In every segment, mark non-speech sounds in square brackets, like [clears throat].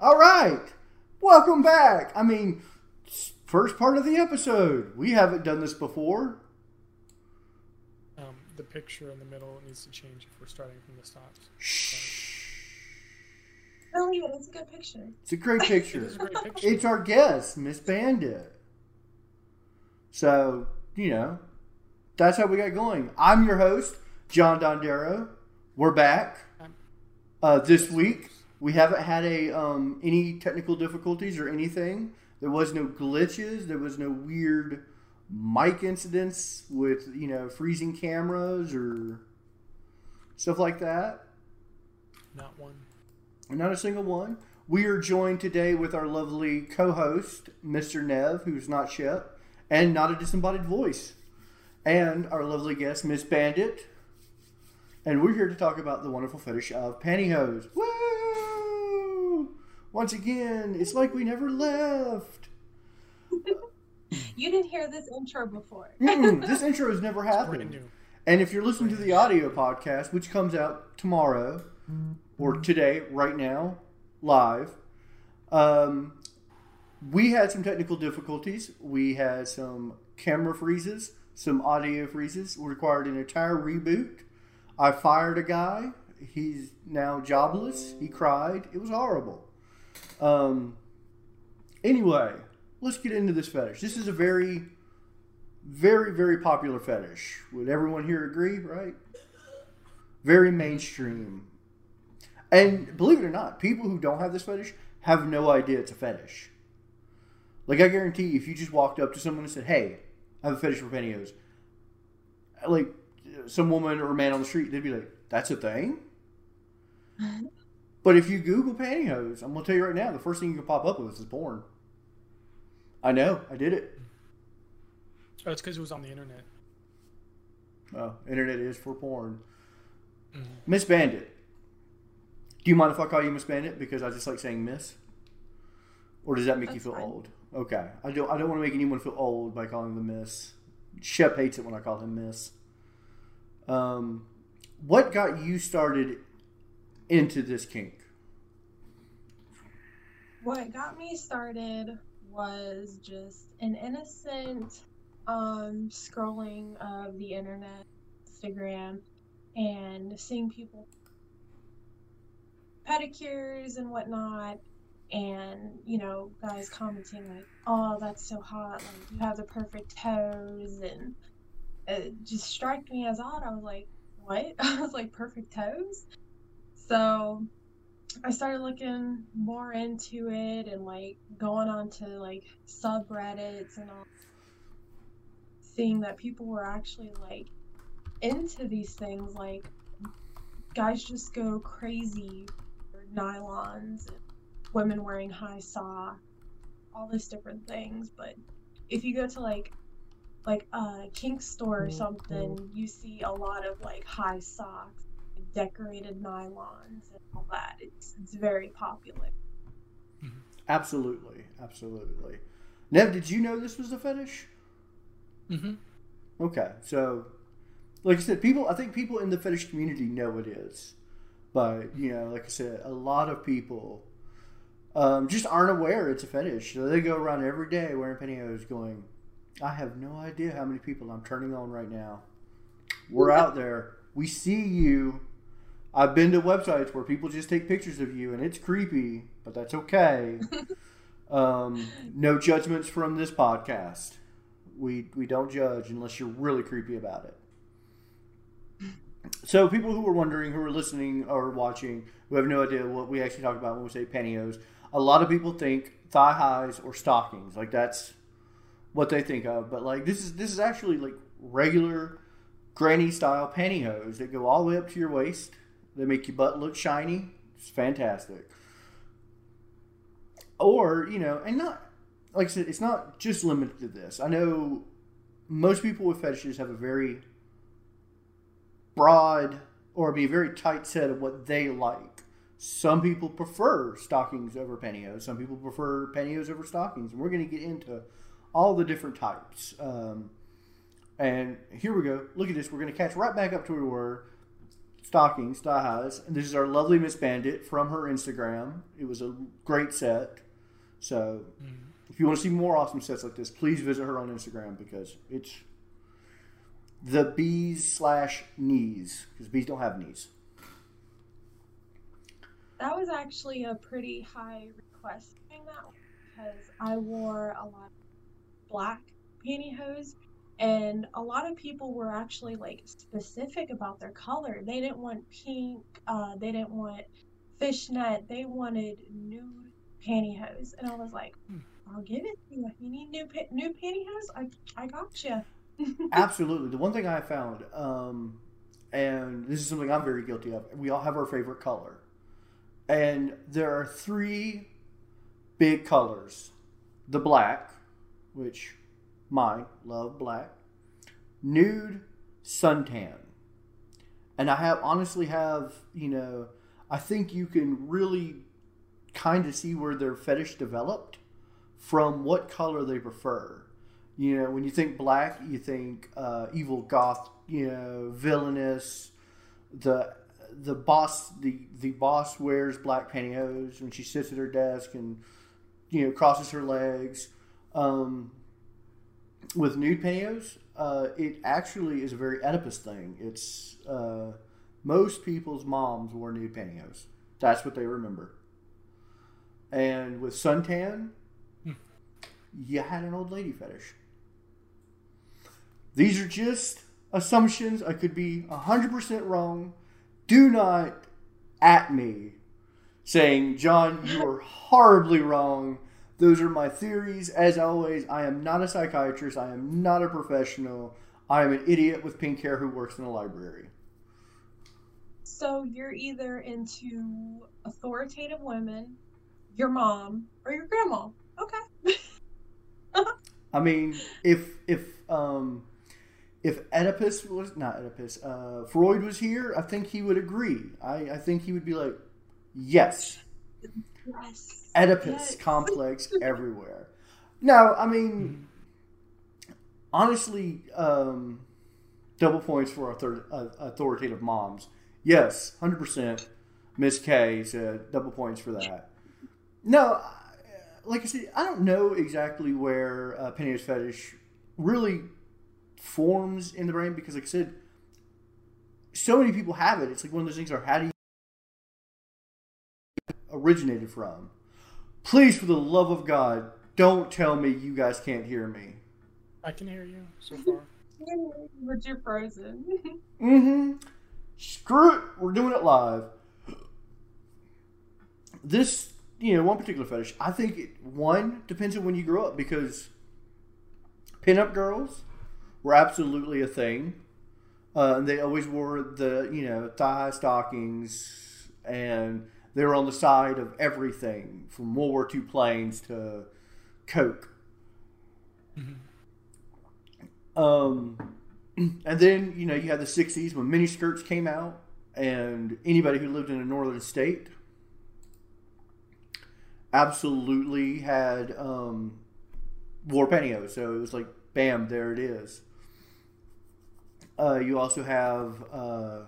All right. Welcome back. I mean, first part of the episode. We haven't done this before. Um, the picture in the middle needs to change if we're starting from the top. Oh, yeah, it's a good picture. It's a great [laughs] picture. It's a great picture. it's our guest, Miss Bandit. So, you know, that's how we got going. I'm your host, John Dondero. We're back. Uh, this week, we haven't had a um, any technical difficulties or anything. There was no glitches. There was no weird mic incidents with, you know, freezing cameras or stuff like that. Not one. Not a single one. We are joined today with our lovely co-host, Mr. Nev, who's not Shep, and not a disembodied voice, and our lovely guest, Miss Bandit. And we're here to talk about the wonderful fetish of pantyhose. Woo! Once again, it's like we never left. [laughs] You didn't hear this intro before. Mm, [laughs] this intro has never Brand happened. new. And if you're listening to the audio podcast, which comes out tomorrow or today, right now, live, um, we had some technical difficulties. We had some camera freezes, some audio freezes. We required an entire reboot. I fired a guy. He's now jobless. He cried. It was horrible. Um, anyway, let's get into this fetish. This is a very very very popular fetish. Would everyone here agree right? Very mainstream. And believe it or not people who don't have this fetish have no idea it's a fetish. Like i guarantee if you just walked up to someone and said hey i have a fetish for pantyhose like some woman or man on the street they'd be like that's a thing [laughs] but if you google pantyhose i'm gonna tell you right now the first thing you can pop up with is porn i know i did it Oh, it's because it was on the internet. Oh, internet is for porn. Mhm. Miss Bandit. Do you mind if I call you Miss Bandit because I just like saying Miss? Or does that make you feel fine. old? Okay. I don't I don't want to make anyone feel old by calling them Miss. Shep hates it when I call him Miss. Um what got you started into this kink? What got me started was just an innocent um, scrolling of the internet, Instagram, and seeing people pedicures and whatnot, and you know, guys commenting like, "Oh, that's so hot! Like you have the perfect toes," and it just struck me as odd. I was like, "What?" [laughs] I was like, "Perfect toes." So I started looking more into it and like going on to like subreddits and all seeing that people were actually like into these things like guys just go crazy for nylons and women wearing high saw all these different things. But if you go to like like uh, a kink store or mm-hmm. something you see a lot of like high socks decorated nylons and all that it's it's very popular Absolutely. Absolutely. Nev, did you know this was a fetish? Mm-hmm. Okay, so like I said, people I think people in the fetish community know it is. But, you know, like I said, a lot of people um, just aren't aware it's a fetish. So they go around every day wearing pantyhose going, I have no idea how many people I'm turning on right now. We're out there. We see you. I've been to websites where people just take pictures of you and it's creepy, but that's okay. [laughs] um, no judgments from this podcast. We we don't judge unless you're really creepy about it. So people who are wondering, who are listening or watching, who have no idea what we actually talk about when we say pantyhose, a lot of people think thigh highs or stockings. Like that's what they think of. But like this is this is actually like regular granny style pantyhose that go all the way up to your waist. They make your butt look shiny. It's fantastic. Or, you know, and not like I said, it's not just limited to this. I know most people with fetishes have a very broad or be a very tight set of what they like. Some people prefer stockings over pantyhose. Some people prefer pantyhose over stockings. And we're going to get into all the different types. Um, and here we go. Look at this. We're going to catch right back up to where we were. Stockings, thigh highs. And this is our lovely Miss Bandit from her Instagram. It was a great set. So Mm. if you want to see more awesome sets like this, please visit her on Instagram because it's the bees slash knees because bees don't have knees. That was actually a pretty high request doing that because I wore a lot of black pantyhose and a lot of people were actually like specific about their color. They didn't want pink, uh, they didn't want fishnet, they wanted nude pantyhose. And I was like, Hmm. I'll give it to you. You need new pa- new pantyhose? I I got you. [laughs] Absolutely. The one thing I found, um, and this is something I'm very guilty of, we all have our favorite color. And there are three big colors the black, which mine, love black, nude, suntan. And I have honestly have, you know, I think you can really kind of see where their fetish developed from what color they prefer. You know, when you think black, you think uh, evil goth, you know, villainous. The the boss the the boss wears black pantyhose when she sits at her desk and you know crosses her legs. Um, with nude pantyhose, uh, it actually is a very Oedipus thing. It's uh, most people's moms wore nude pantyhose. That's what they remember. And with suntan, Hmm. you had an old lady fetish. These are just assumptions. I could be 100% wrong. Do not at me saying, John, you are horribly wrong. Those are my theories. As always, I am not a psychiatrist. I am not a professional. I am an idiot with pink hair who works in a library. So you're either into authoritative women, your mom, or your grandma. Okay. [laughs] I mean, if if um, if Oedipus was not Oedipus, uh, Freud was here, I think he would agree. I, I think he would be like, yes, Yes. Oedipus Yes. complex everywhere. No, I mean, honestly, um, double points for author- uh, authoritative moms. Yes, hundred percent. Miss K said double points for that. No, like I said, I don't know exactly where uh, Penny's fetish really forms in the brain because, like I said, so many people have it. It's like one of those things. Are how do you originated from? Please, for the love of God, don't tell me you guys can't hear me. I can hear you so far. [laughs] But you're frozen. [laughs] Mm-hmm. Screw it. We're doing it live. This, you know, one particular fetish, I think it, one depends on when you grew up because pinup girls were absolutely a thing. Uh, and they always wore the, you know, thigh stockings and they were on the side of everything from World War II planes to Coke. Um, [clears throat] and then you know you had the '60s when miniskirts came out, and anybody who lived in a northern state absolutely had um, wore pantyhose. So it was like, bam, there it is. Uh, you also have uh,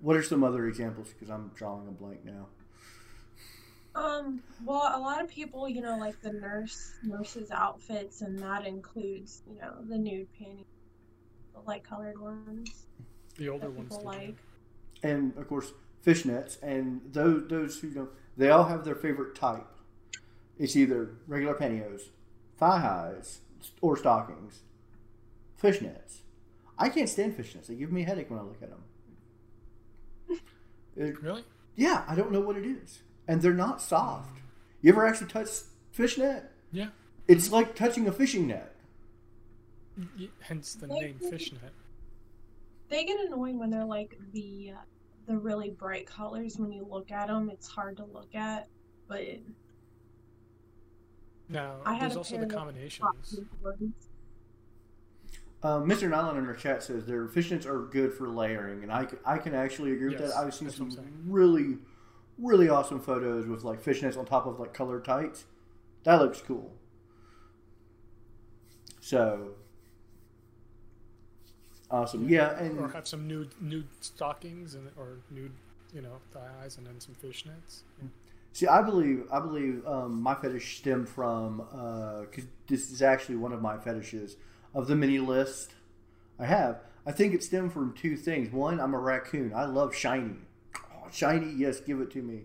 what are some other examples? Because I'm drawing a blank now. Um, well, a lot of people, you know, like the nurse nurses outfits, and that includes, you know, the nude panties, the light colored ones The older that ones people did. like. and of course fishnets and those those who know they all have their favorite type it's either regular pantyhose thigh highs or stockings fishnets i can't stand fishnets they give me a headache when i look at them It- Really? yeah i don't know what it is and they're not soft you ever actually touch fishnet Yeah. it's like touching a fishing net Y- Hence the They- name fishnet. They get annoying when they're like the uh, the really bright colors. When you look at them, it's hard to look at. But Now, I had there's also the combinations. Um, Mr. Nyland in our chat says their fishnets are good for layering, and I, I can actually agree with Yes, that. I've seen some really, really awesome photos with like fishnets on top of like colored tights. That looks cool. So, Awesome. Yeah, or and have some nude nude stockings and or nude, you know, thighs, and then some fishnets. see, I believe I believe um, my fetish stemmed from because this is actually one of my fetishes of the mini list I have. I think it stemmed from two things. One, I'm a raccoon. I love shiny. Oh, shiny, yes, give it to me.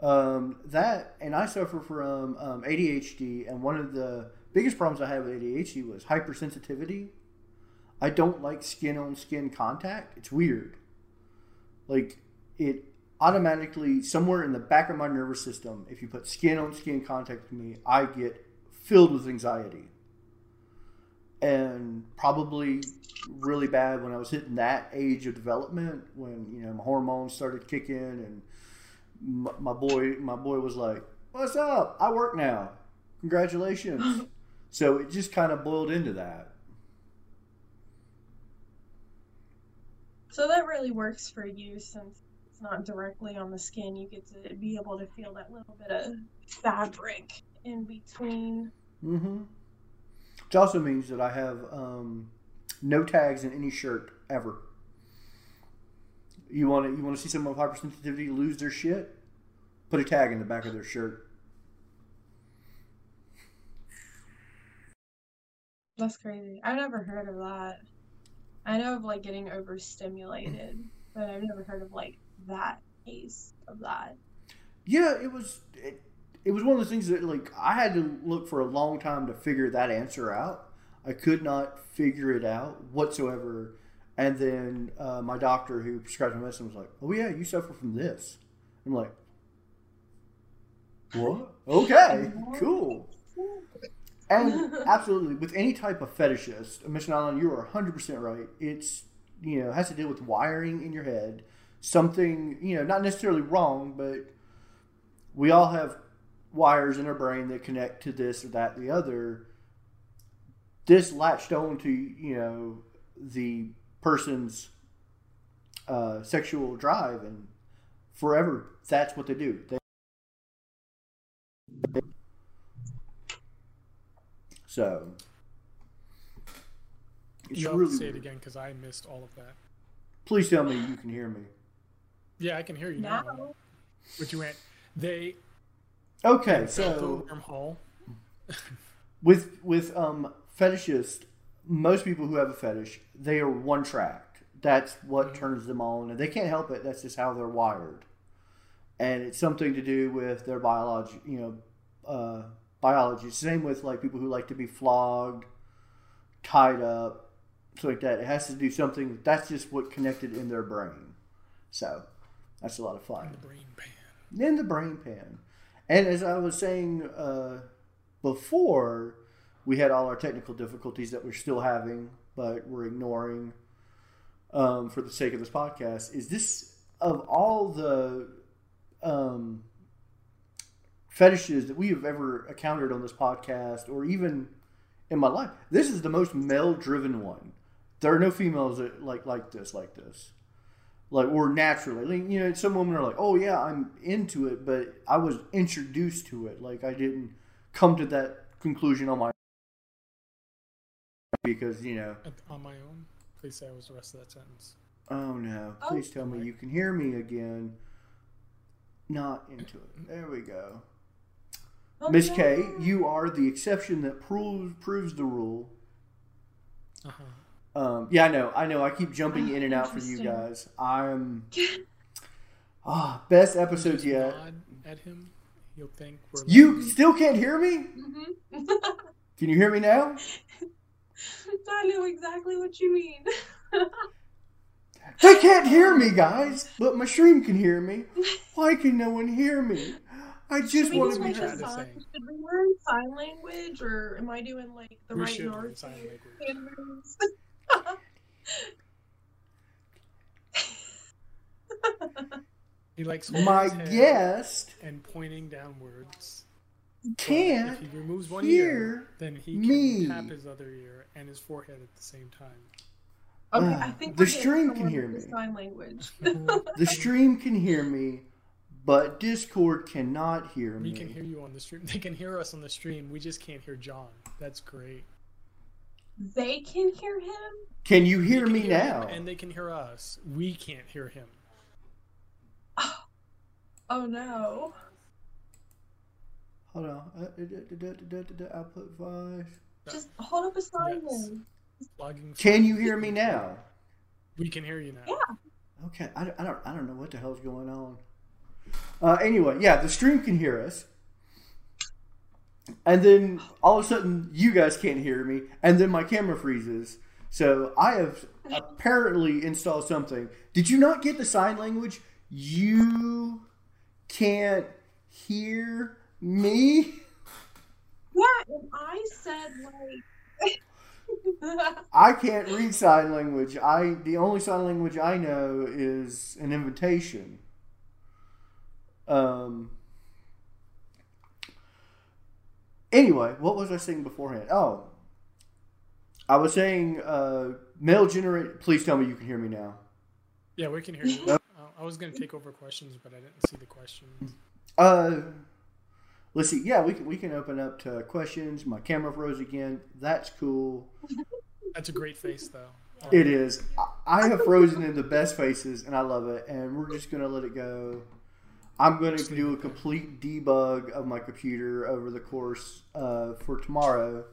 Um, that and I suffer from um, ADHD, and one of the biggest problems I have with ADHD was hypersensitivity. I don't like skin on skin contact. It's weird. Like it automatically somewhere in the back of my nervous system, if you put skin on skin contact with me, I get filled with anxiety. And probably really bad when I was hitting that age of development when you know my hormones started kicking and my, my boy my boy was like, "What's up? I work now. Congratulations." [gasps] so it just kind of boiled into that. So that really works for you since it's not directly on the skin. You get to be able to feel that little bit of fabric in between. Mm-hmm. Which also means that I have um, no tags in any shirt ever. You want to you want to see someone with hypersensitivity lose their shit? Put a tag in the back of their shirt. That's crazy. I've never heard of that. I know of like getting overstimulated, but I've never heard of like that case of that. Yeah, it was it, it was one of those things that like I had to look for a long time to figure that answer out. I could not figure it out whatsoever. And then uh, my doctor who prescribed my medicine was like, "Oh yeah, you suffer from this." I'm like, "What? Okay, cool." And [laughs] absolutely, with any type of fetishist, Mr. Nyland, you are 100% right. It's, you know, has to deal with wiring in your head. Something, you know, not necessarily wrong, but we all have wires in our brain that connect to this or that, the other. This latched on to, you know, the person's uh, sexual drive, and forever, that's what they do. They, so, it's You have really to say it again because I missed all of that. Please tell me you can hear me. Yeah, I can hear you now. Now, But you went. They Okay, so wormhole. [laughs] with with um fetishists, most people who have a fetish, they are one tracked. That's what turns them on, and they can't help it. That's just how they're wired, and it's something to do with their biology. You know, uh, biology. Same with like people who like to be flogged, tied up, stuff like that. It has to do something. That's just what connected in their brain. So that's a lot of fun in the brain pan. in the brain pan. And as I was saying uh, before, we had all our technical difficulties that we're still having, but we're ignoring um, for the sake of this podcast. Is this of all the um, fetishes that we have ever encountered on this podcast, or even in my life? This is the most male-driven one. There are no females that like like this, like this like or naturally like, you know some women are like oh yeah i'm into it but i was introduced to it like i didn't come to that conclusion on my because you know On my own. Please say I was the rest of that sentence. oh no Oh. please tell me you can hear me again not into it there we go Oh, miss no. k you are the exception that proves proves the rule Uh huh. Um, yeah i know i know i keep jumping in and out for you guys i'm [laughs] ah best episodes yet Nod at him. He'll think we're. you like- still can't hear me Mhm. [laughs] can you hear me now [laughs] I know exactly what you mean. They can't hear me, guys, but my stream can hear me. Why can no one hear me? I just should want to be like trying a to sign? Should we learn sign language, or am I doing like the we right should learn North sign language. Hand moves? He likes My his head guest and pointing downwards. can't if he removes one hear ear, then he can me. tap his other ear and his forehead at the same time. Okay, Ah, I think the stream can hear me. Sign language. [laughs] The stream can hear me, but Discord cannot hear me. We can hear you on the stream. They can hear us on the stream. We just can't hear John. That's great. They can hear him. Can you hear can me him, now? and they can hear us. We can't hear him. [sighs] Oh no. Hold on. Uh, Output five. Just hold up a sign Yes. Logging. Can you hear me now? We can hear you now. Yeah. Okay, I, don't- I don't I don't know what the hell's going on. Uh, anyway, yeah, the stream can hear us, and then all of a sudden you guys can't hear me, and then my camera freezes. So I have apparently installed something. Did you not get the sign language? You can't hear me. Yeah, and I said like I can't read sign language. I the only sign language I know is an invitation. Um. Anyway, what was I saying beforehand? Oh, I was saying uh, male generate. Please tell me you can hear me now. Yeah, we can hear you. Uh, I was gonna take over questions, but I didn't see the questions. Uh, let's see. Yeah, we can we can open up to questions. My camera froze again. That's cool. That's a great face, though. It is. I- I have frozen in the best faces, and I love it. And we're just gonna let it go. I'm gonna do a complete debug of my computer over the course uh, for tomorrow.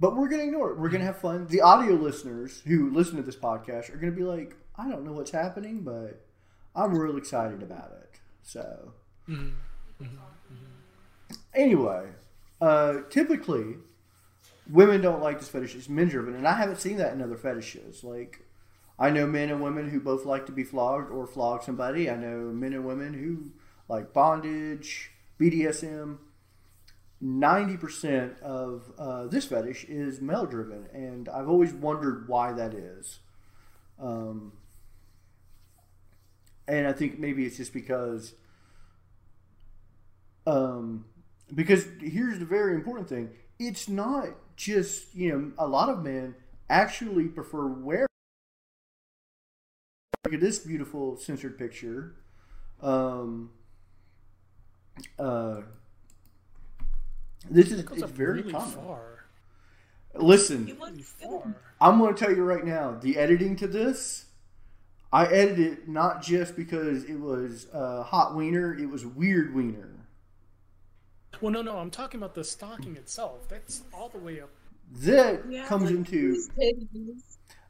But we're gonna ignore it. We're gonna have fun. The audio listeners who listen to this podcast are gonna be like, I don't know what's happening, but I'm real excited about it. So mhm. anyway, uh, typically women don't like this fetish. It's men driven, and I haven't seen that in other fetishes. Like I know men and women who both like to be flogged or flog somebody. I know men and women who like bondage, BDSM. Ninety percent of uh, this fetish is male driven, and I've always wondered why that is. Um, and I think maybe it's just because um, because here's the very important thing it's not just you know a lot of men actually prefer wear look at this beautiful censored picture um, uh, this is it's very really common far. listen Really far. I'm going to tell you right now, the editing to this, I edited it not just because it was uh, hot wiener, it was weird wiener. Well, no, no. I'm talking about the stocking itself. That's all the way up. That Yeah, comes like into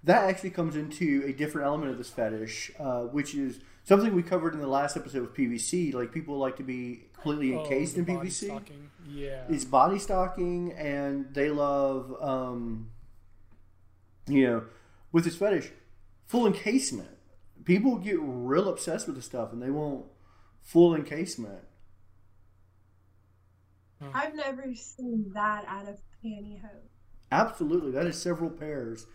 that actually comes into a different element of this fetish, uh, which is something we covered in the last episode of PVC. Like people like to be completely Oh, encased the in body PVC. Stocking. Yeah. It's body stocking, and they love, um, you know, with this fetish, full encasement. People get real obsessed with this stuff, and they want full encasement. I've never seen that out of pantyhose. Absolutely, that is several pairs,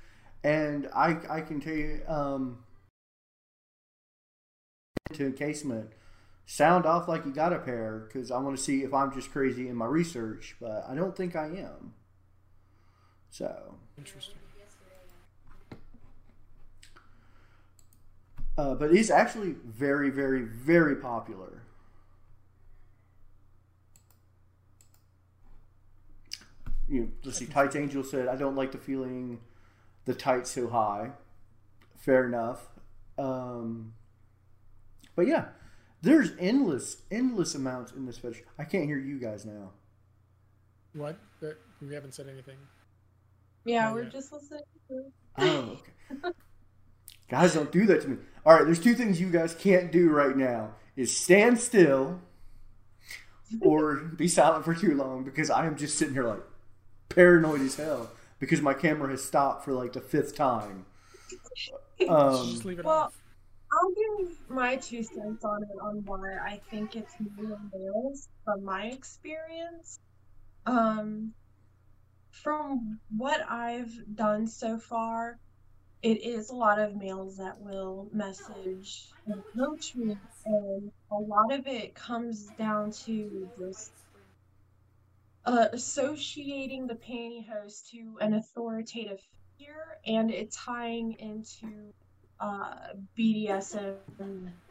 and I I can tell you, um, to encasement, sound off like you got a pair because I want to see if I'm just crazy in my research, but I don't think I am. So. Interesting. Uh, but he's actually very, very, very popular. You know, let's see. Tights Angel said, "I don't like the feeling, the tight so high." Fair enough. Um, but yeah, there's endless, endless amounts in this fetish. I can't hear you guys now. What? We haven't said anything. Yeah, we're yeah. just listening. Oh, okay. guys, don't do that to me. All right, there's two things you guys can't do right now: is stand still or be silent for too long because I am just sitting here like paranoid as hell because my camera has stopped for like the fifth time. Just Um, leave it well, off. My two cents on it on why I think it's more males from my experience. Um, from what I've done so far, it is a lot of males that will message and approach me, and a lot of it comes down to just uh, associating the pantyhose to an authoritative figure and it tying into uh, BDSM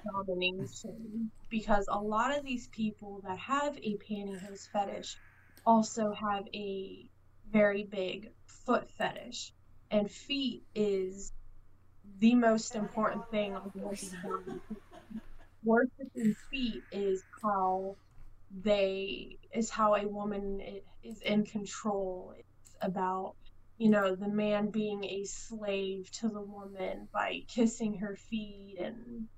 domination because a lot of these people that have a pantyhose fetish also have a very big foot fetish. and feet is the most important thing on body. Worshipping feet is how they is how a woman is in control. It's about you know the man being a slave to the woman by kissing her feet and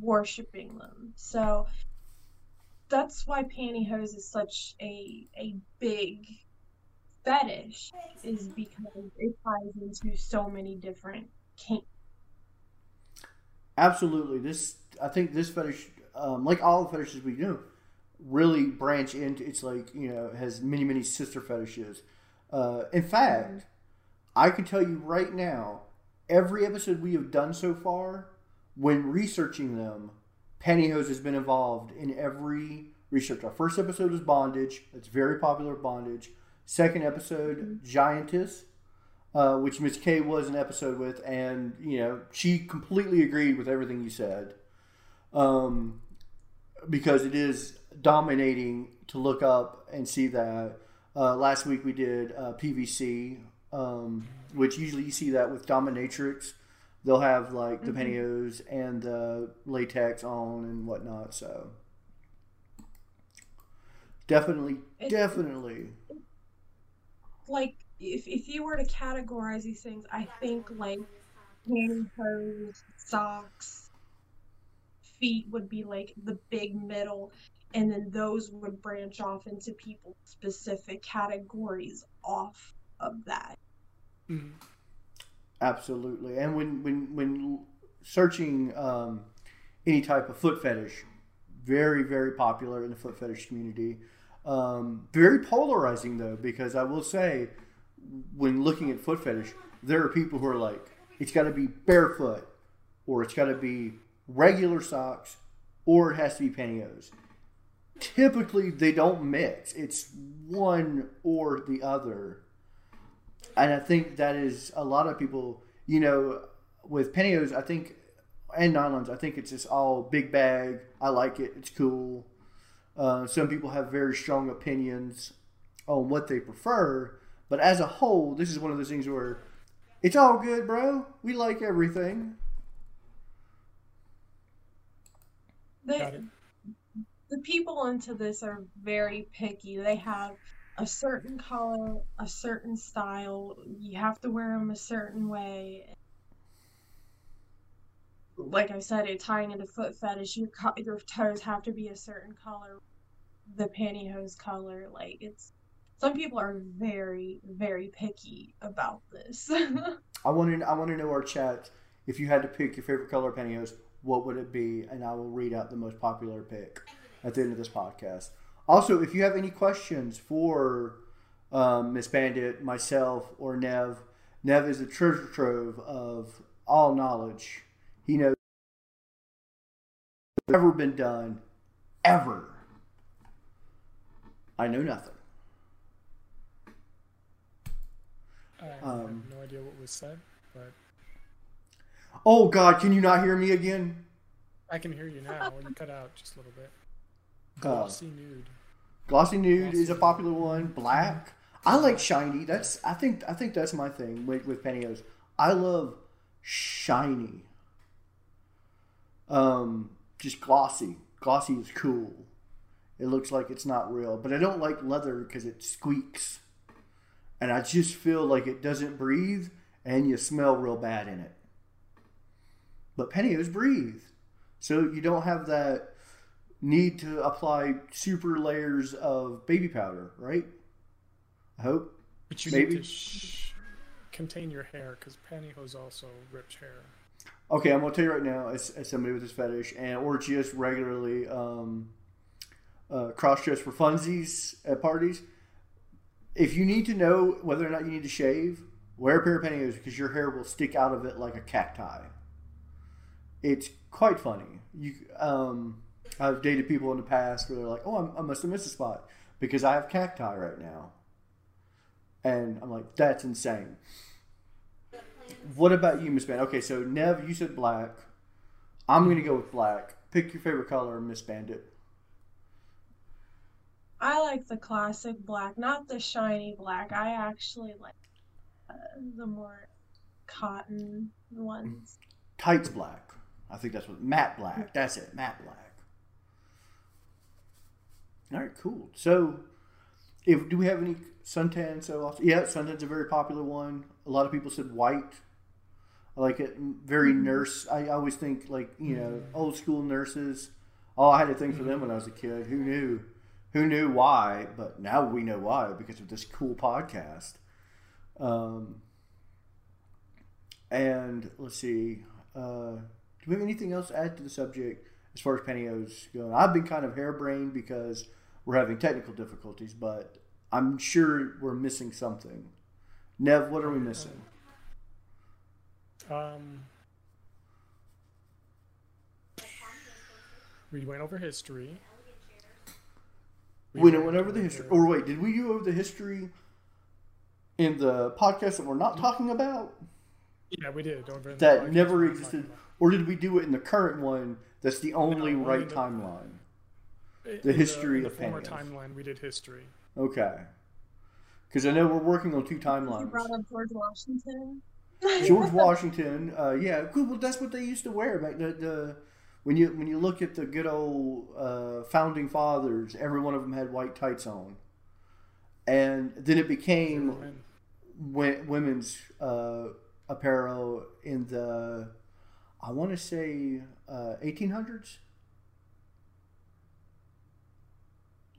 worshiping them. So that's why pantyhose is such a a big fetish is because it ties into so many different kinks. Absolutely. This I think this fetish, um, like all the fetishes we do, really branch into. It's like you know has many many sister fetishes. Uh, in fact, I can tell you right now, every episode we have done so far, when researching them, pantyhose has been involved in every research. Our first episode is bondage. It's very popular bondage. Second episode, giantess uh, which Miss K was an episode with, and you know she completely agreed with everything you said, um, because it is dominating to look up and see that. Uh, last week we did uh, PVC, um, which usually you see that with dominatrix. They'll have like the pantyhose and the latex on and whatnot. So definitely, It- definitely. Like if if you were to categorize these things, I think like pantyhose, socks, feet would be like the big middle, and then those would branch off into people specific categories off of that. mm-hmm. Absolutely. And when when when searching um, any type of foot fetish, very very popular in the foot fetish community. Um, very polarizing though, because I will say, when looking at foot fetish, there are people who are like, it's got to be barefoot, or it's got to be regular socks, or it has to be pantyhose. Typically, they don't mix. It's one or the other and I think that is a lot of people. You know, with pantyhose, I think, and nylons, I think it's just all big bag. I like it. It's cool. Uh, some people have very strong opinions on what they prefer, but as a whole, this is one of those things where it's all good, bro. We like everything. They, Got it. The people into this are very picky. They have a certain color, a certain style. You have to wear them a certain way. Like I said, it tying into foot fetish. Your co- your toes have to be a certain color. The pantyhose color, like it's. Some people are very, very picky about this. [laughs] I want to. I want to know our chat. If you had to pick your favorite color of pantyhose, what would it be? And I will read out the most popular pick at the end of this podcast. Also, if you have any questions for um, Miss Bandit, myself, or Nev, Nev is a treasure trove of all knowledge. He knows ever been done ever. I know nothing. I Um, have no idea what was said, but Oh God, can you not hear me again? I can hear you now. You cut out just a little bit. Glossy nude. Glossy nude Glossy is a popular one. Black. I like shiny. That's I think I think that's my thing with, with pantyhose. I love shiny. Um, just glossy. Glossy is cool. It looks like it's not real, but I don't like leather because it squeaks, and I just feel like it doesn't breathe, and you smell real bad in it. But pantyhose breathe, so you don't have that need to apply super layers of baby powder, right? I hope. But you maybe. need to sh- contain your hair because pantyhose also rips hair. Okay, I'm gonna tell you right now, as, as somebody with this fetish, and or just regularly um, uh, cross dress for funsies at parties. If you need to know whether or not you need to shave, wear a pair of pantyhose because your hair will stick out of it like a cacti. It's quite funny. You, um, I've dated people in the past where they're like, "Oh, I'm, I must have missed a spot because I have cacti right now," and I'm like, "That's insane." What about you, Miss Bandit? Okay, so Nev, you said black. I'm gonna go with black. Pick your favorite color, Miss Bandit. I like the classic black, not the shiny black. I actually like uh, the more cotton ones. Tights black. I think that's what matte black. That's it, matte black. All right, cool. So, if do we have any suntan? So often? yeah, suntan's a very popular one. A lot of people said white. I like it. Very nurse. I always think like you know old school nurses. Oh, I had a thing for them when I was a kid. Who knew? Who knew why? But now we know why because of this cool podcast. Um, and let's see. Uh, do we have anything else to add to the subject as far as pantyhose go? I've been kind of harebrained because we're having technical difficulties, but I'm sure we're missing something. Nev, what are we missing? Um, we went over history. We went over the history. Or wait, did we go over the history in the podcast that we're not talking about? Yeah, we did. Over That never existed. Or did we do it in the current one that's the only No, right only the- timeline? In The history of the former pantyhose. timeline. We did history. Okay. Because I know we're working on two timelines. You timelines. brought up George Washington. [laughs] George [laughs] Washington, uh, yeah, cool. Well, that's what they used to wear back. The, the when you when you look at the good old uh, founding fathers, every one of them had white tights on, and then it became Men. wo- women's uh, apparel in the I want to say uh, eighteen hundreds,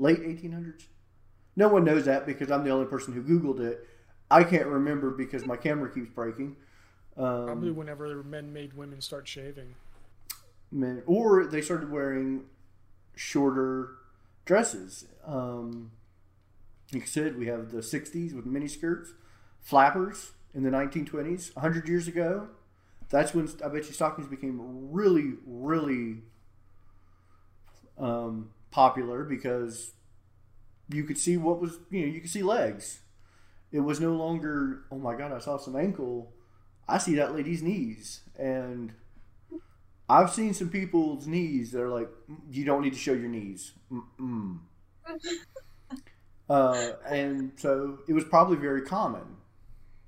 late eighteen hundreds. No one knows that because I'm the only person who Googled it. I can't remember because my camera keeps breaking. Probably Um, whenever men made women start shaving. men, or they started wearing shorter dresses. Um, like I said, we have the '60s with mini skirts, flappers in the 1920s. 100 years ago, that's when I bet you stockings became really, really um, popular because you could see what was you know you could see legs. It was no longer oh my god I saw some ankle. I see that lady's knees and I've seen some people's knees that are like, you don't need to show your knees. [laughs] Uh, and so it was probably very common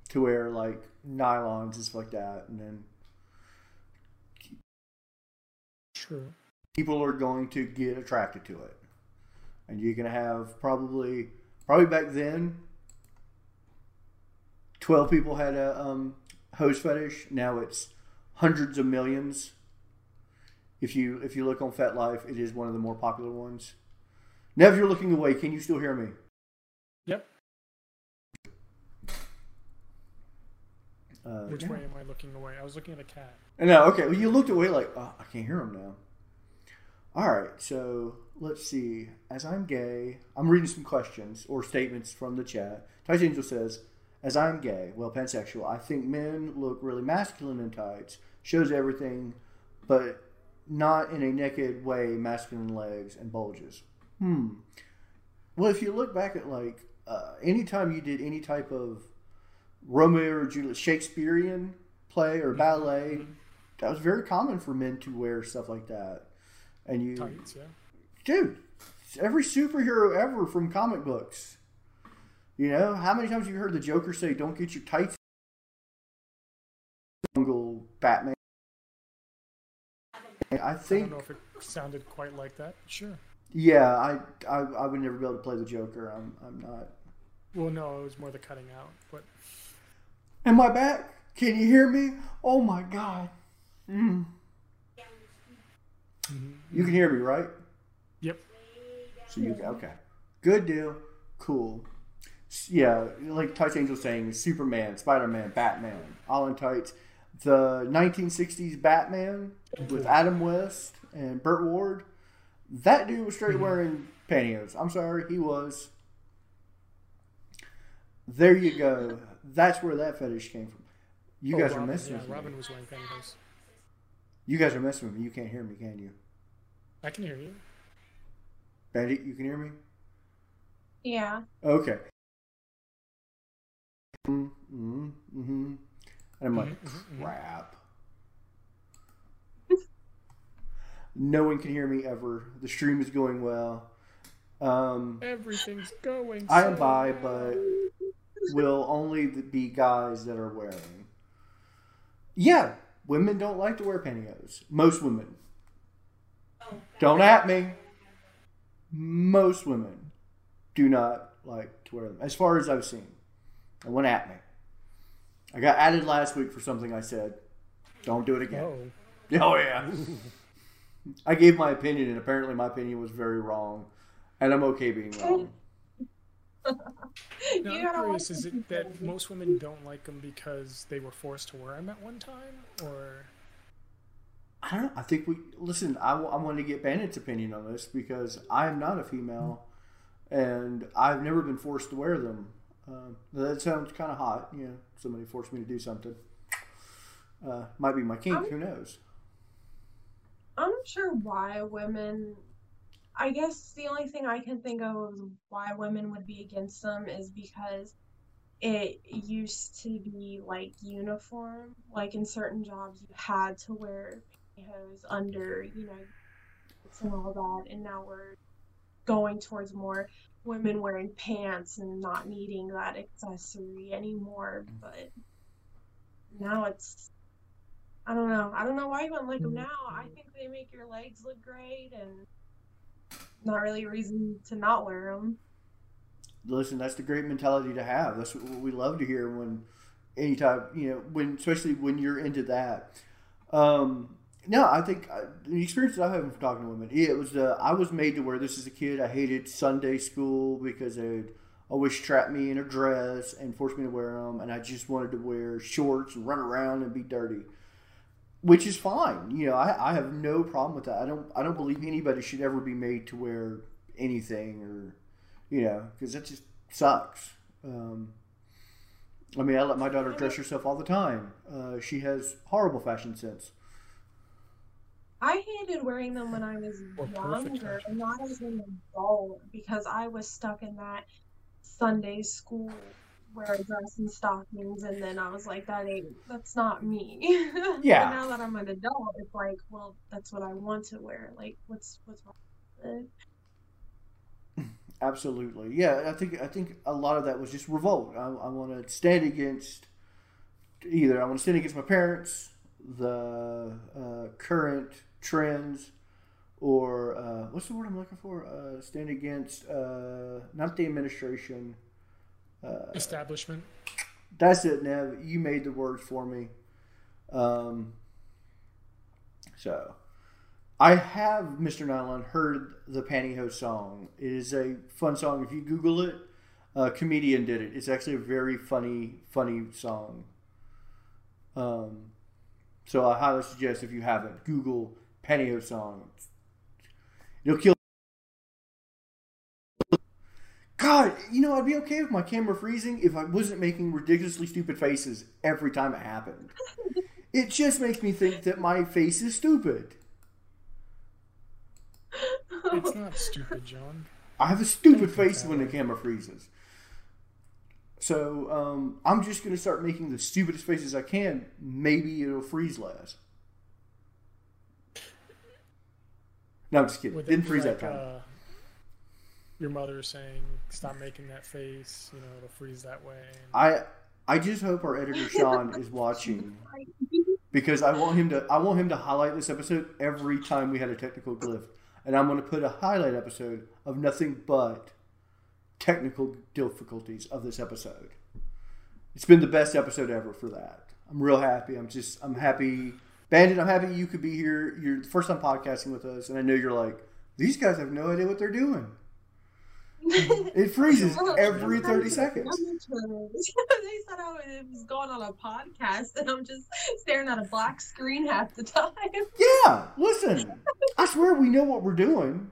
to wear like nylons and stuff like that. And then True. People are going to get attracted to it. And you're going to have probably, probably back then, 12 people had a um, hose fetish. Now it's hundreds of millions. If you if you look on FetLife, it is one of the more popular ones. Now, if you're looking away, can you still hear me? Yep. Uh, Which yeah. way am I looking away? I was looking at a cat. No, okay. Well, you looked away like, oh, I can't hear him now. All right, so let's see. As I'm gay, I'm reading some questions or statements from the chat. Tights Angel says, as I'm gay, well, pansexual, I think men look really masculine in tights. Shows everything, but not in a naked way, masculine legs and bulges. Hmm. Well, if you look back at like uh, anytime you did any type of Romeo or Juliet Shakespearean play or ballet, that was very common for men to wear stuff like that. And you, Tights, yeah. dude, every superhero ever from comic books. You know, how many times have you heard the Joker say, "Don't get your tights"? Jungle Batman. I I think, don't know if it sounded quite like that. Sure. yeah, I, I, I would never be able to play the Joker. I'm, I'm not. Well, no, it was more the cutting out. But Am I back? Can you hear me? Oh my god. Mm. You can hear me, right? yep. So you okay? Good deal. Cool. Yeah, like Tights Angel saying, Superman, Spider Man, Batman, all in tights. The 1960s Batman with Adam West and Burt Ward. That dude was straight mm-hmm. wearing pantyhose. I'm sorry, he was. There you go. That's where that fetish came from. You Oh, guys are missing. Yeah, Robin was wearing pantyhose. You guys are messing with me. You can't hear me, can you? I can hear you. Bandit, you can hear me? Yeah. Okay. Mm-hmm. Mm-hmm. And I'm like, Mhm, mhm, mhm. crap. no one can hear me ever. The stream is going well. Um, Everything's going. I am so bi, well. but will only be guys that are wearing. Yeah, women don't like to wear pantyhose. Most women. Oh. Don't at me. Most women do not like to wear them, as far as I've seen. And went at me. I got added last week for something I said. Don't do it again. Oh, [laughs] Oh yeah. I gave my opinion, and apparently my opinion was very wrong, and I'm okay being wrong. Oh. Now You I'm curious: is it that most women don't like them because they were forced to wear them at one time, or I don't know. I think we listen. I, I want to get Bandit's opinion on this because I am not a female, and I've never been forced to wear them. Um, that sounds kind of hot. You know, somebody forced me to do something. Uh, might be my kink. I'm- Who knows? I'm not sure why women. I guess the only thing I can think of why women would be against them is because it used to be like uniform. Like in certain jobs, you had to wear pantyhose under, you know, and all that. And now we're going towards more women wearing pants and not needing that accessory anymore. Mm. But now it's I don't know. I don't know why you wouldn't like them mm. now. I think they make your legs look great and not really a reason to not wear them. listen, that's the great mentality to have. That's what we love to hear when anytime you know when especially when you're into that. Um, no, I think uh, the experience that I have from talking to women, it was uh, I was made to wear this as a kid. I hated Sunday school because they'd always trap me in a dress and force me to wear them, and I just wanted to wear shorts and run around and be dirty. Which is fine, you know. I, I have no problem with that. I don't. I don't believe anybody should ever be made to wear anything or you know, because that just sucks. Um, I mean, I let my daughter dress herself all the time. Uh, she has horrible fashion sense. I hated wearing them when I was Or younger, fashion. not as an adult, because I was stuck in that Sunday school wear a dress and stockings, and then I was like, that ain't, that's not me. [laughs] Yeah. Now that I'm an adult, it's like, well, that's what I want to wear. Like, what's what's wrong with it? Absolutely, yeah. I think I think a lot of that was just revolt. I, I want to stand against either I want to stand against my parents, the uh, current trends, or uh, what's the word I'm looking for? Uh, stand against uh, not the administration. Uh, establishment? That's it, Nev. You made the words for me. Um, so, I have, Mr. Nyland, heard the Pantyhose song. It is a fun song. If you Google it, a comedian did it. It's actually a very funny, funny song. Um, so, I highly suggest if you haven't, Google Pantyhose song. You'll kill. God, you know, I'd be okay with my camera freezing if I wasn't making ridiculously stupid faces every time it happened. [laughs] It just makes me think that my face is stupid. It's not stupid, John. I have a stupid face when the camera freezes. So um, I'm just going to start making the stupidest faces I can. Maybe it'll freeze less. No, I'm just kidding. Would Didn't freeze like, that time. Uh, your mother saying, "Stop making that face." You know, it'll freeze that way. and- I I just hope our editor Sean is watching [laughs] because I want him to I want him to highlight this episode every time we had a technical glyph, and I'm going to put a highlight episode of nothing but technical difficulties of this episode. It's been the best episode ever for that. I'm real happy. I'm just I'm happy, Bandit. I'm happy you could be here. You're the first time podcasting with us, and I know you're like these guys have no idea what they're doing. It [laughs] freezes every 30 seconds. [laughs] they said I was going on a podcast, and I'm just staring at a black screen half the time. Yeah, listen. I swear we know what we're doing.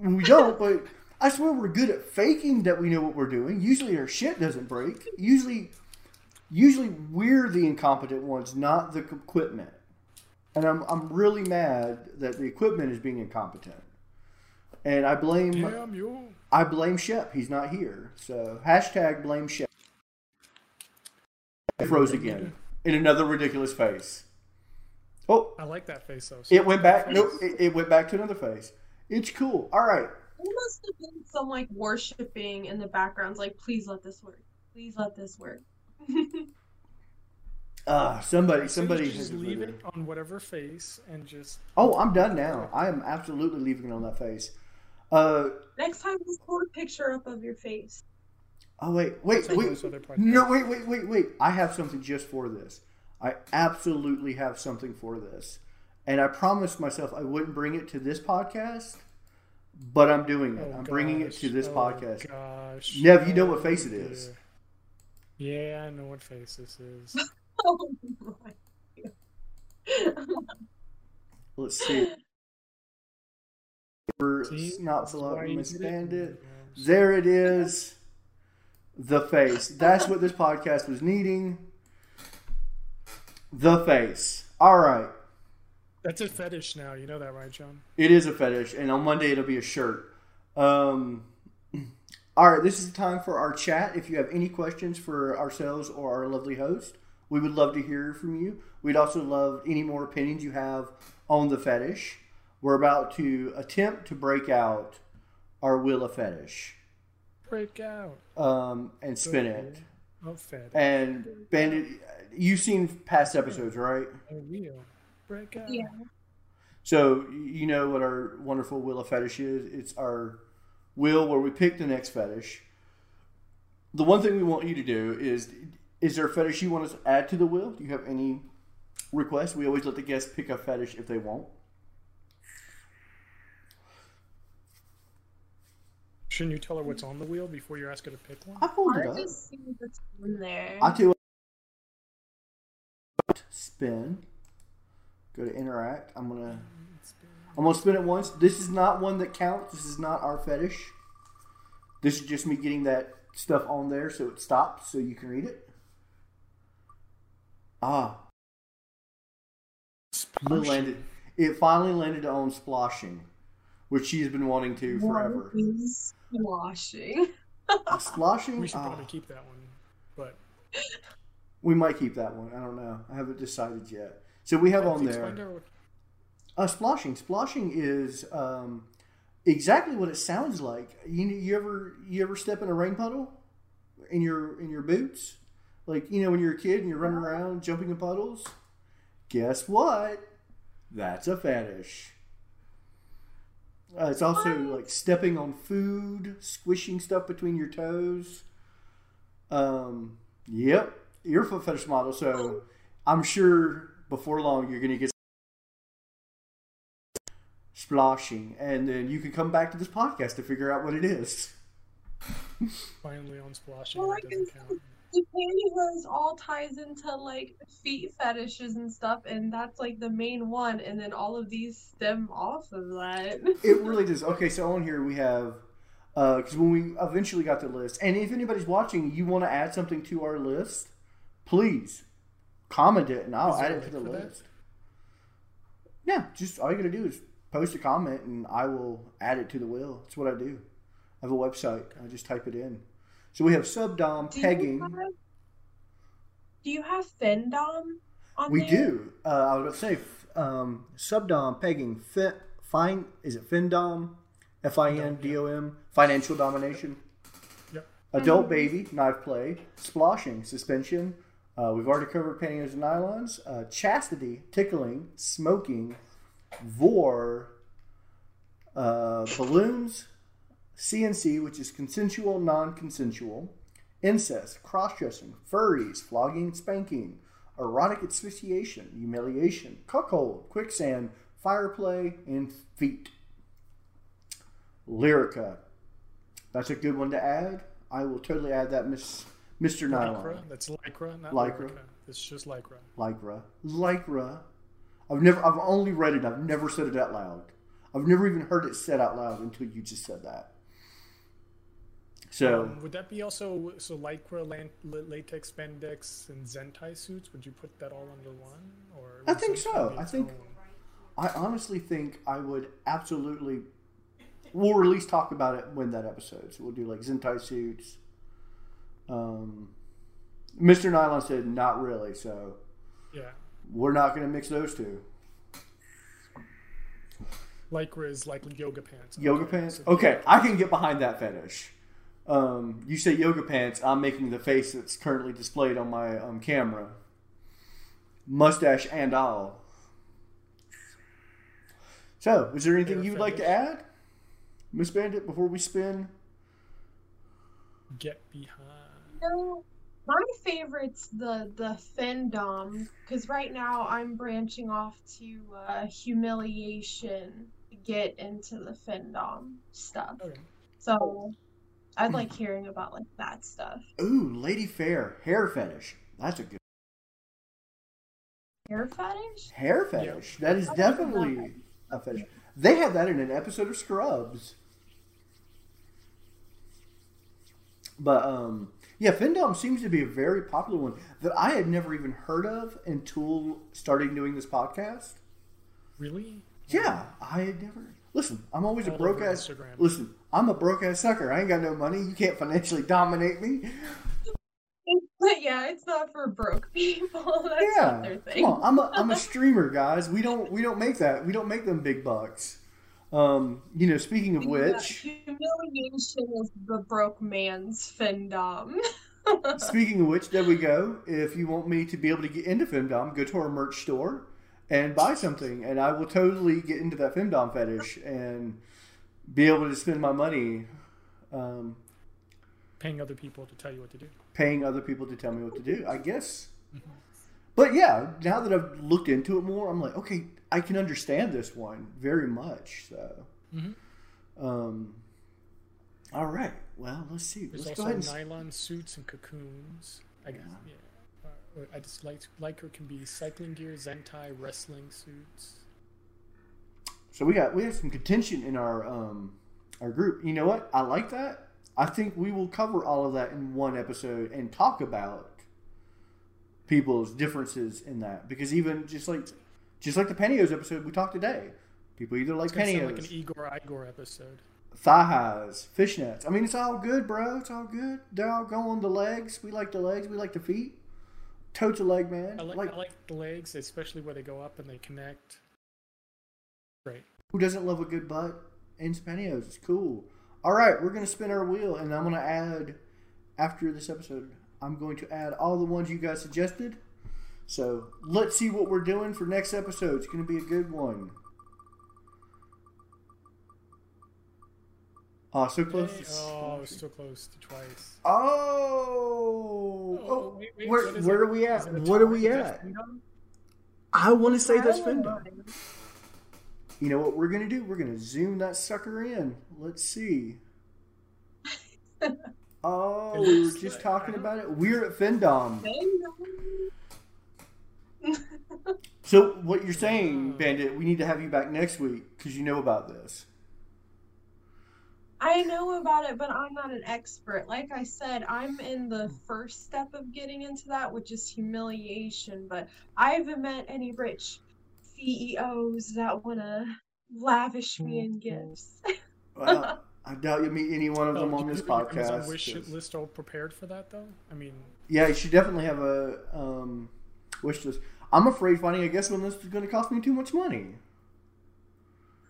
We don't, but I swear we're good at faking that we know what we're doing. Usually our shit doesn't break. Usually, usually we're the incompetent ones, not the equipment. And I'm I'm really mad that the equipment is being incompetent. And I blame Damn you! I blame Shep. He's not here. So hashtag blame Shep. It froze again in another ridiculous face. Oh, I like that face though. it went back. Nope, it, it went back to another face. It's cool. All right. There must have been some like worshiping in the background, like please let this work, please let this work. Uh, [laughs] somebody, somebody. should just leave it on whatever face and just Oh, I'm done now. I am absolutely leaving it on that face. Uh, Next time, just pull a picture up of your face. oh wait, wait, Send wait. those other podcasts. No, wait, wait, wait, wait. I have something just for this. I absolutely have something for this. And I promised myself I wouldn't bring it to this podcast, but I'm doing it. Oh, I'm bringing it to this Oh, podcast. Gosh. Nev, you know what face it is. Yeah, I know what face this is. [laughs] Oh my Let's see. Did expand it. Yes. There it is. The face. That's what this podcast was needing. The face. All right. That's a fetish now. You know that, right, John? It is a fetish, and on Monday it'll be a shirt. Um, [clears throat] all right, this is the time for our chat. If you have any questions for ourselves or our lovely host, we would love to hear from you. We'd also love any more opinions you have on the fetish. We're about to attempt to break out our wheel of fetish Break out. um, and spin it. Oh, fetish. And Bandit, you've seen past episodes, right? A wheel. Break out. Yeah. So you know what our wonderful wheel of fetish is. It's our wheel where we pick the next fetish. The one thing we want you to do is: is there a fetish you want us to add to the wheel? Do you have any requests? We always let the guests pick a fetish if they want. Shouldn't you tell her what's on the wheel before you ask her to pick one? I pulled it I up. just see what's in there. I tell you what. Spin. Go to interact. I'm gonna. I'm gonna spin it once. This is not one that counts. This is not our fetish. This is just me getting that stuff on there so it stops so you can read it. Ah, it landed. It finally landed on splashing, which she's been wanting to forever. What is washing? Splashing. We should Ah, probably keep that one. But we might keep that one. I don't know. I haven't decided yet. So we have on there. find. Uh, splashing. Splashing is um, exactly what it sounds like. You you ever you ever step in a rain puddle in your in your boots? Like you know when you're a kid and you're running around jumping in puddles. Guess what? That's a fetish. Uh, it's also like stepping on food, squishing stuff between your toes. Um, yep, you're a foot fetish model, so I'm sure before long you're gonna get splashing, and then you can come back to this podcast to figure out what it is. Finally on splashing. Well, that I doesn't can count. The pantyhose all ties into like feet fetishes and stuff, and that's like the main one, and then all of these stem off of that. It really does. Okay, so on here we have uh, because when we eventually got the list, and if anybody's watching, you want to add something to our list, please comment it, and I'll add it to the link for that? list. Yeah, just all you gotta do is post a comment, and I will add it to the wheel. That's what I do. I have a website. I just type it in. So we have subdom Do pegging. You have, do you have Fendom on We there? do. Uh, I was about to say f- um, subdom pegging. Fi, fine. Is it findom? F I N D O M. Financial domination. Yep. Adult baby knife play. Splashing suspension. Uh, we've already covered pantyhose and nylons. Uh, chastity tickling smoking. Vor. Uh, balloons. CNC, which is consensual, non-consensual. Incest, cross-dressing, furries, flogging, spanking, erotic asphyxiation, humiliation, cuckold, quicksand, fireplay, and feet. Lyrica. That's a good one to add. I will totally add that, Miss Mr. Nyland. Lycra. That's lycra, not Lycra. lycra. It's just lycra. Lycra. Lycra. I've never I've only read it, I've never said it out loud. I've never even heard it said out loud until you just said that. So Um, would that be also so lycra, lan- latex, spandex, and zentai suits? Would you put that all under one, or I think so. I think- own? I honestly think I would absolutely. We'll at least talk about it when that episode. So we'll do like Zentai suits. Um, Mr. Nyland said not really, so yeah. we're not going to mix those two. Lycra is like yoga pants. Yoga Okay, pants. Okay, I can get behind that fetish. Um, you say yoga pants. I'm making the face that's currently displayed on my um, camera. mustache and all. So, is there anything Hair you would like to add, Miss Bandit, before we spin? Get behind. No, my favorite's the the findom because right now I'm branching off to uh, humiliation to get into the findom stuff. Okay. So I'd like hearing about like that stuff. Ooh, Lady Fair hair fetish. That's a good Hair fetish? hair fetish. That is I definitely a fetish. They had that in an episode of Scrubs. But um, yeah, Findom seems to be a very popular one that I had never even heard of until starting doing this podcast. Really? Yeah, I had never. Listen, I'm always a broke ass. Instagram. Listen, I'm a broke ass sucker. I ain't got no money. You can't financially dominate me. But [laughs] yeah, it's not for broke people. [laughs] That's yeah, not their thing. come on. I'm a I'm a [laughs] streamer, guys. We don't we don't make that. We don't make them big bucks. Um, you know, speaking of Yeah, which, humiliation is the broke man's findom. speaking of which, there we go. If you want me to be able to get into Femdom, go to our merch store and buy something, and I will totally get into that Femdom fetish and be able to spend my money um, Paying other people to tell you what to do. paying other people to tell me what to do. I guess. But yeah, now that I've looked into it more, I'm like, okay, I can understand this one very much. So, Mhm. um, all right. Well, let's see. There's let's go also ahead. And... nylon suits and cocoons. I guess. Yeah. Uh, I just like like her can be cycling gear, zentai, wrestling suits. So we got we have some contention in our um our group. You know what? I like that. I think we will cover all of that in one episode and talk about people's differences in that because even just like just like the pantyhose episode we talked today, people either like It's gonna sound pantyhose, like an Igor Igor episode. thigh highs, fishnets. I mean, it's all good, bro. It's all good. They're all going the legs. We like the legs. We like the feet. Totes a leg, man. I like, like I like the legs, especially where they go up and they connect. Great. Who doesn't love a good butt and pantyhose? It's cool. All right, we're gonna spin our wheel, and I'm gonna add after this episode. I'm going to add all the ones you guys suggested. So let's see what we're doing for next episode. It's gonna be a good one. Oh, so close. Hey, to- oh, I was so close to twice. Oh, Oh, oh, wait, wait, where, where are we at? it What are we at? I want to say that's don't know. You know what we're gonna do? We're gonna zoom that sucker in. Let's see. [laughs] Oh, we were just talking about it. We're at findom. So what you're saying, Ah. Bandit? We need to have you back next week because you know about this. I know about it, but I'm not an expert. Like I said, I'm in the first step of getting into that, which is humiliation. But I haven't met any rich CEOs that want to lavish me in gifts. [laughs] Well, I doubt you'll meet any one of them Oh, on this you have your Amazon podcast. wish 'cause- list all prepared for that, though? I mean, Yeah, you should definitely have a um, wish list. I'm afraid finding a guest on this is going to cost me too much money.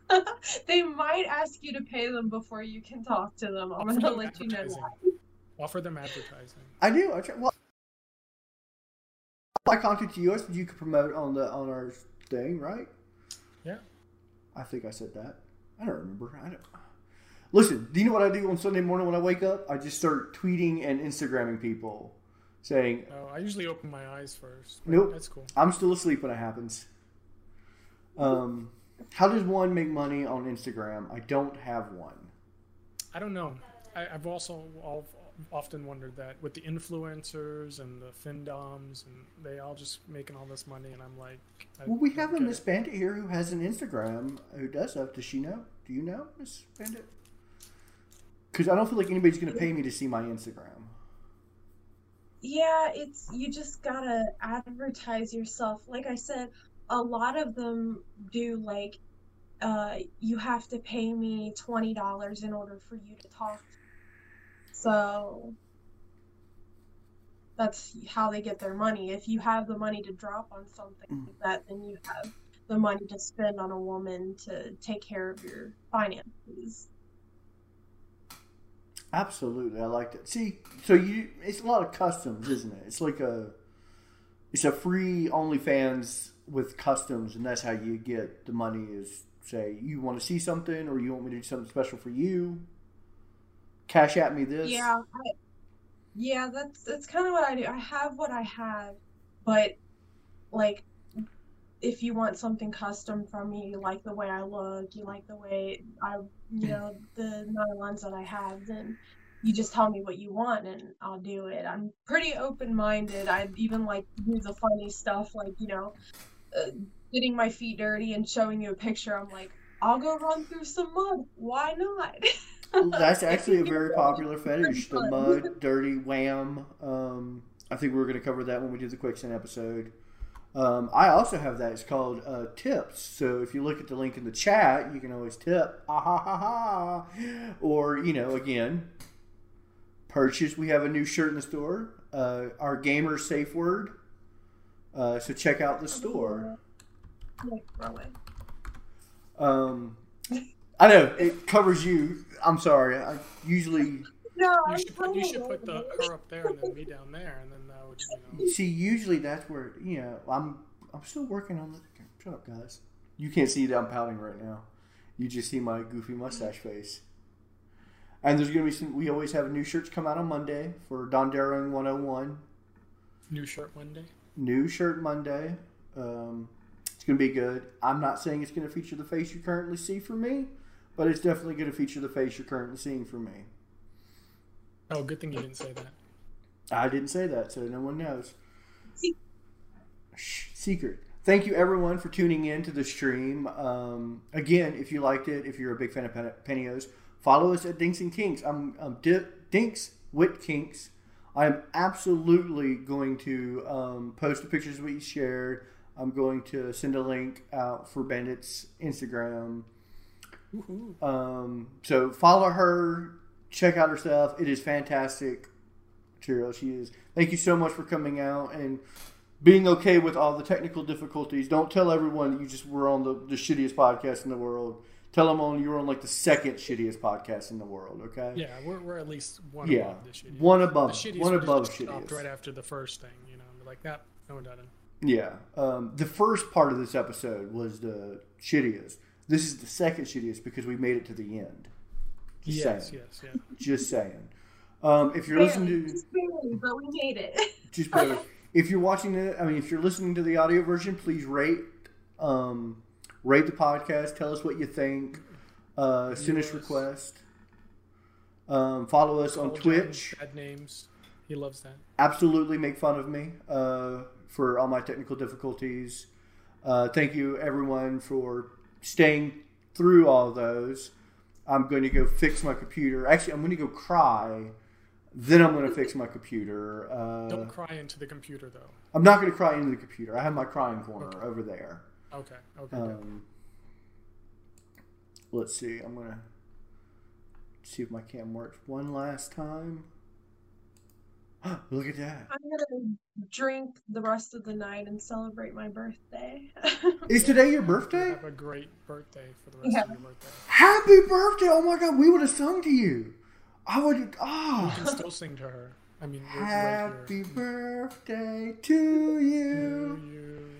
[laughs] they might ask you to pay them before you can talk to them. I'm offer gonna them let you know advertising. that. Offer them advertising. I do. I try, well, I contact you, so you could promote on the on our thing, right? Yeah. I think I said that. I don't remember. I don't. Listen, do you know what I do on Sunday morning when I wake up? I just start tweeting and Instagramming people, saying Oh, I usually open my eyes first. Nope. That's cool. I'm still asleep when it happens. Um, how does one make money on Instagram? I don't have one. I don't know. I, I've also all, often wondered that with the influencers and the findoms, and they all just making all this money, and I'm like, I Well, we have a Miss it. Bandit here who has an Instagram who does stuff. Does she know? Do you know, Miss Bandit? Because I don't feel like anybody's going to pay me to see my Instagram. Yeah, it's you just gotta advertise yourself. Like I said, a lot of them do like uh you have to pay me twenty dollars in order for you to talk. So that's how they get their money. If you have the money to drop on something Mm. like that, then you have the money to spend on a woman to take care of your finances. Absolutely, I like that. See, so you it's a lot of customs, isn't it? It's like a it's a free OnlyFans with customs, and that's how you get the money. Is say you want to see something, or you want me to do something special for you. Cash at me this. Yeah, I, yeah, that's that's kind of what I do. I have what I have, but like, if you want something custom from me, you like the way I look, you like the way I, you know, the nylons that I have, then you just tell me what you want and I'll do it. I'm pretty open minded. I even like do the funny stuff, like you know, uh, getting my feet dirty and showing you a picture. I'm like, I'll go run through some mud. Why not? [laughs] That's actually a very popular fetish. The mud, dirty, wham. Um, I think we are going to cover that when we do the quicksand episode. Um, I also have that. It's called uh, tips. So if you look at the link in the chat, you can always tip. Ah ha ha ha. Or you know, again, purchase. We have a new shirt in the store. Uh, our gamer safe word. Uh, so check out the store. Um, I know it covers you. I'm sorry. I usually. No, You should, put, you should put the, her up there and then me down there, and then that would, you know. See, usually that's where you know I'm. I'm still working on the. Shut up, guys. You can't see that I'm pouting right now. You just see my goofy mustache face. And there's gonna be some. We always have new shirts come out on Monday for Don Darrowing 101. New shirt Monday. New shirt Monday. Um, it's gonna be good. I'm not saying it's gonna feature the face you currently see from me, but it's definitely gonna feature the face you're currently seeing from me. Oh, good thing you didn't say that. I didn't say that, so no one knows. Shh, secret. Thank you, everyone, for tuning in to the stream. Um, again, if you liked it, if you're a big fan of Pen- Penios, follow us at Dinks and Kinks. I'm, I'm D- Dinks with Kinks. I'm absolutely going to um, post the pictures we shared. I'm going to send a link out for Bandit's Instagram. Um, so follow her, check out her stuff. It is fantastic. Material she is. Thank you so much for coming out and being okay with all the technical difficulties. Don't tell everyone that you just were on the, the shittiest podcast in the world. Tell them on you were on like the second shittiest podcast in the world. Okay. Yeah, we're, we're at least one Yeah, above the shittiest. one the above, shittiest one above just shittiest. right after the first thing, you know. Like that, no. Yeah. Um, the first part of this episode was the shittiest. This is the second shittiest because we made it to the end. Just Yes, saying. yes, yeah. Just saying. Um, if you're listening to just barely, but we made it. [laughs] just barely. if you're watching it, I mean, if you're listening to the audio version, please rate, um, rate the podcast. Tell us what you think. Uh, send us Yes. request. Um, follow us on Call John Twitch. Bad names. He loves that. Absolutely, make fun of me uh, for all my technical difficulties. Uh, thank you, everyone, for staying through all those. I'm going to go fix my computer. Actually, I'm going to go cry. Then I'm going to fix my computer. Uh, Don't cry into the computer though. I'm not going to cry into the computer. I have my crying corner over there. Okay, okay. Um, let's see. I'm going to see if my cam works one last time. [gasps] Look at that. I'm gonna drink the rest of the night and celebrate my birthday. [laughs] Is today your birthday? Have a great birthday for the rest Yeah. of your birthday. Happy birthday! Oh my god, we would have sung to you. I would have. You can Ah. still sing to her. I mean, Happy right birthday to To you. you.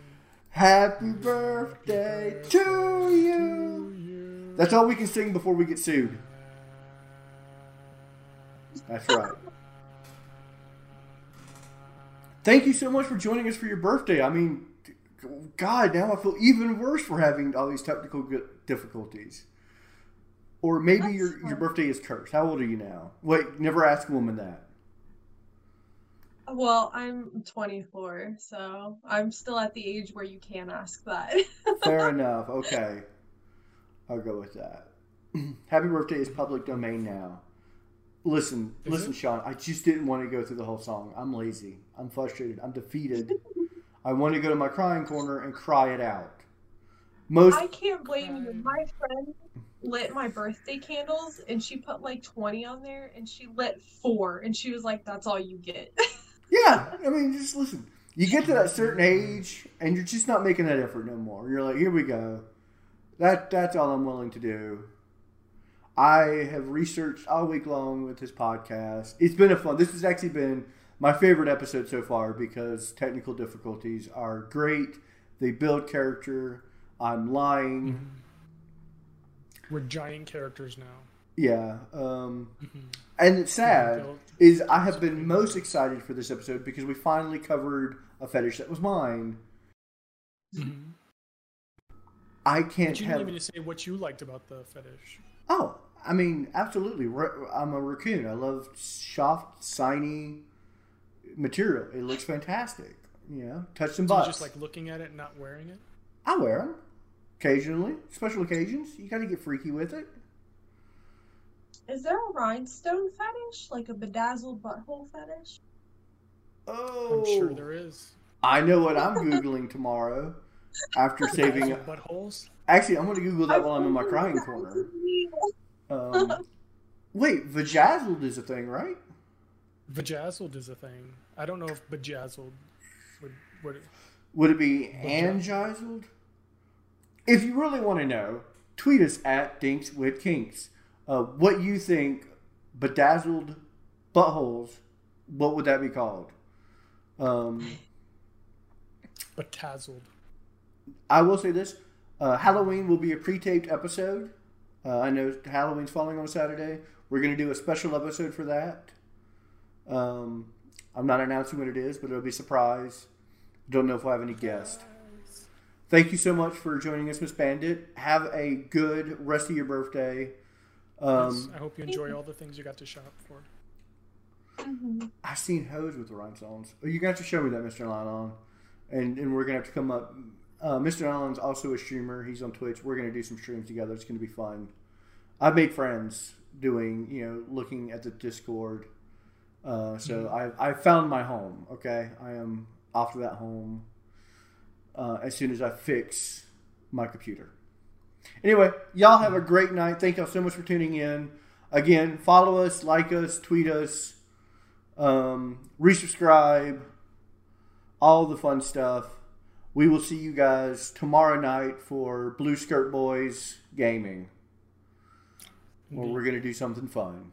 Happy birthday to you. To you. That's all we can sing before we get sued. That's right. Thank you so much for joining us for your birthday. I mean, God, now I feel even worse for having all these technical difficulties. Or maybe That's your, your birthday is cursed. How old are you now? Wait, never ask a woman that. well, I'm 24, so I'm still at the age where you can ask that. [laughs] Fair enough. Okay. I'll go with that. [clears throat] Happy birthday is public domain now. Listen, Is listen, it? Sean. I just didn't want to go through the whole song. I'm lazy. I'm frustrated. I'm defeated. [laughs] I want to go to my crying corner and cry it out. Most I can't blame you. My friend lit my birthday candles and she put like 20 on there and she lit four and she was like, that's all you get. [laughs] Yeah, I mean, just listen. You get to that certain age, and you're just not making that effort no more. You're like, here we go. That that's all I'm willing to do. I have researched all week long with this podcast. It's been a fun. This has actually been my favorite episode so far because technical difficulties are great. They build character. I'm lying. We're giant characters now. Yeah. Um, Mhm. and it's sad built- is I have been most excited for this episode because we finally covered a fetish that was mine. Mhm. I can't you have. didn't even say what you liked about the fetish. Oh, I mean, absolutely. I'm a raccoon. I love soft, shiny material. It looks fantastic. You know, touch some So you butts. just like looking at it, not wearing it. I wear them occasionally, special occasions. You got to get freaky with it. Is there a rhinestone fetish? Like a bedazzled butthole fetish? Oh, I'm sure oh. there is. I know what I'm googling [laughs] tomorrow. After saving, Also buttholes. actually, I'm going to Google that while I'm in my crying corner. Um, wait, vajazzled is a thing, right? Vajazzled is a thing. I don't know if bejazzled would would. Would it be angizzled? If you really want to know, tweet us at Dinks with Kinks. Uh, what you think bedazzled buttholes? What would that be called? Um, Betazzled. I will say this: uh, Halloween will be a pre-taped episode. Uh, I know Halloween's falling on a Saturday. We're going to do a special episode for that. Um, I'm not announcing what it is, but it'll be a surprise. Don't know if we'll have any guests. Thank you so much for joining us, Miss Bandit. Have a good rest of your birthday. Yes, Um, I hope you enjoy all the things you got to shop for. Mhm. I've seen hoes with the rhinestones. Oh, you're gonna show me that, Mr. Nyland, and and we're gonna have to come up. Uh, Mr. Nyland's also a streamer. He's on Twitch. We're gonna do some streams together. It's gonna be fun. I've made friends doing, you know, looking at the Discord. Uh, so I I found my home. Okay, I am off to that home uh, as soon as I fix my computer. Anyway, y'all have a great night. Thank y'all so much for tuning in. Again, follow us, like us, tweet us um, resubscribe, all the fun stuff. We will see you guys tomorrow night for Blue Skirt Boys Gaming, where we're going to do something fun.